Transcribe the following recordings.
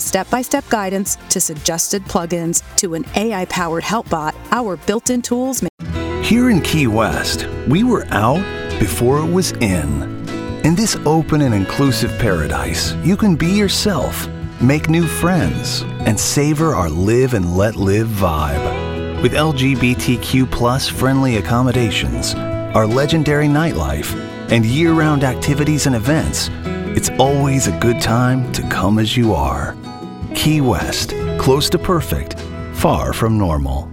step by step guidance to suggested plugins to an AI powered help bot, our built in tools make Here in Key West, we were out before it was in. In this open and inclusive paradise, you can be yourself, make new friends, and savor our live and let live vibe. With LGBTQ plus friendly accommodations, our legendary nightlife, and year round activities and events, it's always a good time to come as you are. Key West, close to perfect, far from normal.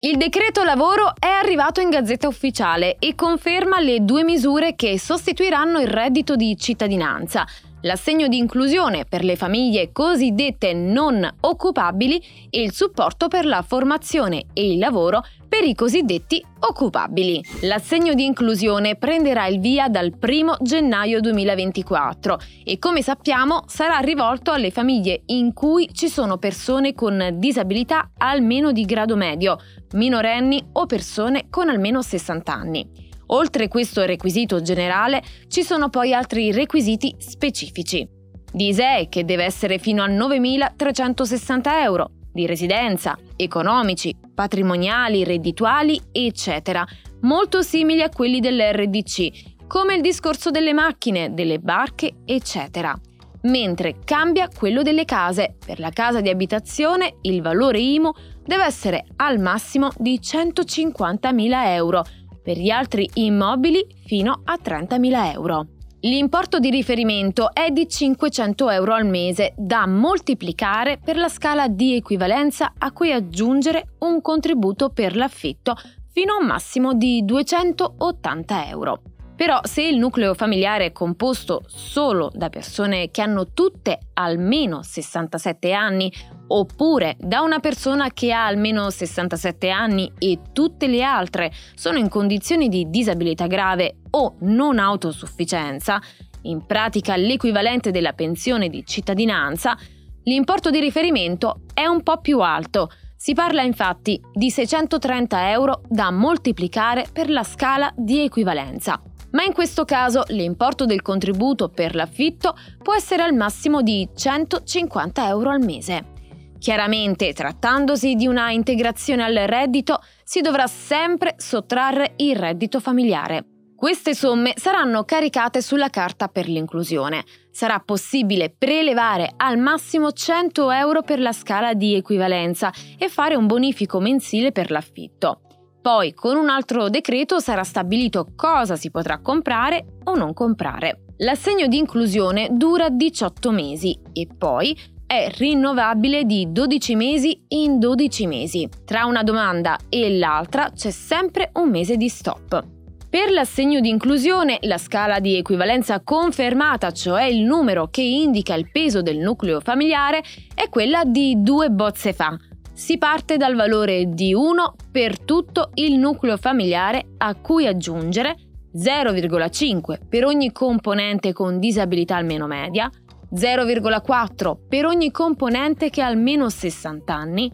Il decreto lavoro è arrivato in Gazzetta Ufficiale e conferma le due misure che sostituiranno il reddito di cittadinanza, l'assegno di inclusione per le famiglie cosiddette non occupabili e il supporto per la formazione e il lavoro per i cosiddetti occupabili. L'assegno di inclusione prenderà il via dal 1 gennaio 2024 e come sappiamo sarà rivolto alle famiglie in cui ci sono persone con disabilità almeno di grado medio, minorenni o persone con almeno 60 anni. Oltre questo requisito generale ci sono poi altri requisiti specifici. Di ISEE che deve essere fino a 9.360 euro, di residenza, economici, patrimoniali, reddituali, eccetera, molto simili a quelli dell'RDC, come il discorso delle macchine, delle barche, eccetera. Mentre cambia quello delle case. Per la casa di abitazione il valore IMU deve essere al massimo di 150.000 euro, per gli altri immobili fino a 30.000 euro. L'importo di riferimento è di 500 euro al mese da moltiplicare per la scala di equivalenza a cui aggiungere un contributo per l'affitto fino a un massimo di 280 euro. Però se il nucleo familiare è composto solo da persone che hanno tutte almeno 67 anni, oppure da una persona che ha almeno 67 anni e tutte le altre sono in condizioni di disabilità grave o non autosufficienza, in pratica l'equivalente della pensione di cittadinanza, l'importo di riferimento è un po' più alto. Si parla infatti di 630 euro da moltiplicare per la scala di equivalenza ma in questo caso l'importo del contributo per l'affitto può essere al massimo di 150 euro al mese. Chiaramente, trattandosi di una integrazione al reddito, si dovrà sempre sottrarre il reddito familiare. Queste somme saranno caricate sulla carta per l'inclusione. Sarà possibile prelevare al massimo 100 euro per la scala di equivalenza e fare un bonifico mensile per l'affitto. Poi con un altro decreto sarà stabilito cosa si potrà comprare o non comprare. L'assegno di inclusione dura 18 mesi e poi è rinnovabile di 12 mesi in 12 mesi. Tra una domanda e l'altra c'è sempre un mese di stop. Per l'assegno di inclusione, la scala di equivalenza confermata, cioè il numero che indica il peso del nucleo familiare, è quella di due bozze fa, si parte dal valore di 1 per tutto il nucleo familiare a cui aggiungere 0,5 per ogni componente con disabilità almeno media, 0,4 per ogni componente che ha almeno 60 anni,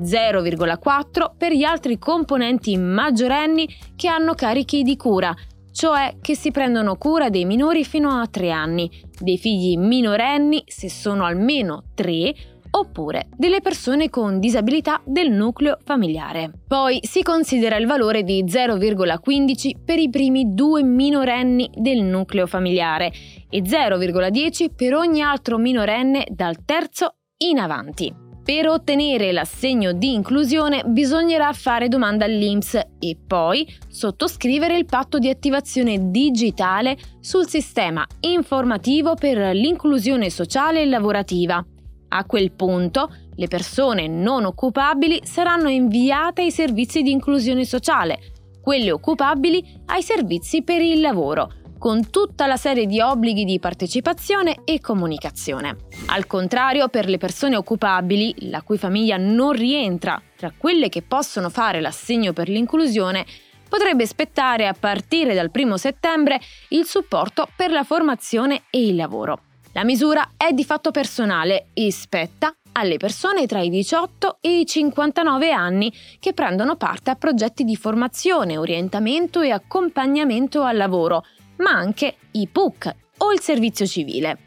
0,4 per gli altri componenti maggiorenni che hanno carichi di cura, cioè che si prendono cura dei minori fino a 3 anni, dei figli minorenni se sono almeno 3 oppure delle persone con disabilità del nucleo familiare. Poi si considera il valore di 0,15 per i primi due minorenni del nucleo familiare e 0,10 per ogni altro minorenne dal terzo in avanti. Per ottenere l'assegno di inclusione bisognerà fare domanda all'INPS e poi sottoscrivere il patto di attivazione digitale sul sistema informativo per l'inclusione sociale e lavorativa a quel punto le persone non occupabili saranno inviate ai servizi di inclusione sociale, quelle occupabili ai servizi per il lavoro, con tutta la serie di obblighi di partecipazione e comunicazione. Al contrario, per le persone occupabili, la cui famiglia non rientra tra quelle che possono fare l'assegno per l'inclusione, potrebbe spettare a partire dal 1 settembre il supporto per la formazione e il lavoro. La misura è di fatto personale e spetta alle persone tra i 18 e i 59 anni che prendono parte a progetti di formazione, orientamento e accompagnamento al lavoro, ma anche i PUC o il servizio civile.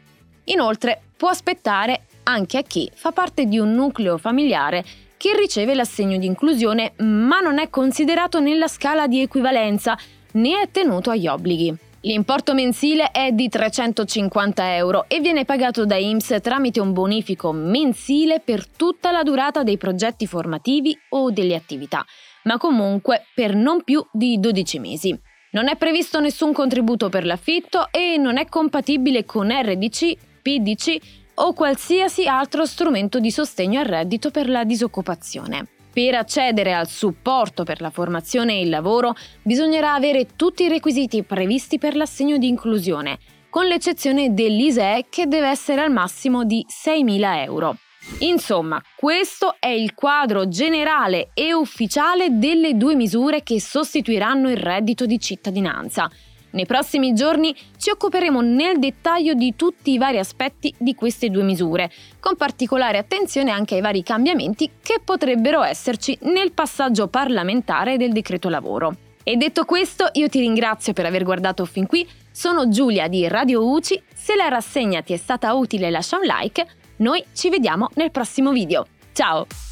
Inoltre può aspettare anche a chi fa parte di un nucleo familiare che riceve l'assegno di inclusione ma non è considerato nella scala di equivalenza né è tenuto agli obblighi. L'importo mensile è di 350 euro e viene pagato da IMSS tramite un bonifico mensile per tutta la durata dei progetti formativi o delle attività, ma comunque per non più di 12 mesi. Non è previsto nessun contributo per l'affitto e non è compatibile con RDC, PDC o qualsiasi altro strumento di sostegno al reddito per la disoccupazione. Per accedere al supporto per la formazione e il lavoro bisognerà avere tutti i requisiti previsti per l'assegno di inclusione, con l'eccezione dell'ISEE che deve essere al massimo di 6.000 euro. Insomma, questo è il quadro generale e ufficiale delle due misure che sostituiranno il reddito di cittadinanza. Nei prossimi giorni ci occuperemo nel dettaglio di tutti i vari aspetti di queste due misure, con particolare attenzione anche ai vari cambiamenti che potrebbero esserci nel passaggio parlamentare del decreto lavoro. E detto questo, io ti ringrazio per aver guardato fin qui. Sono Giulia di Radio UCI. Se la rassegna ti è stata utile, lascia un like. Noi ci vediamo nel prossimo video. Ciao!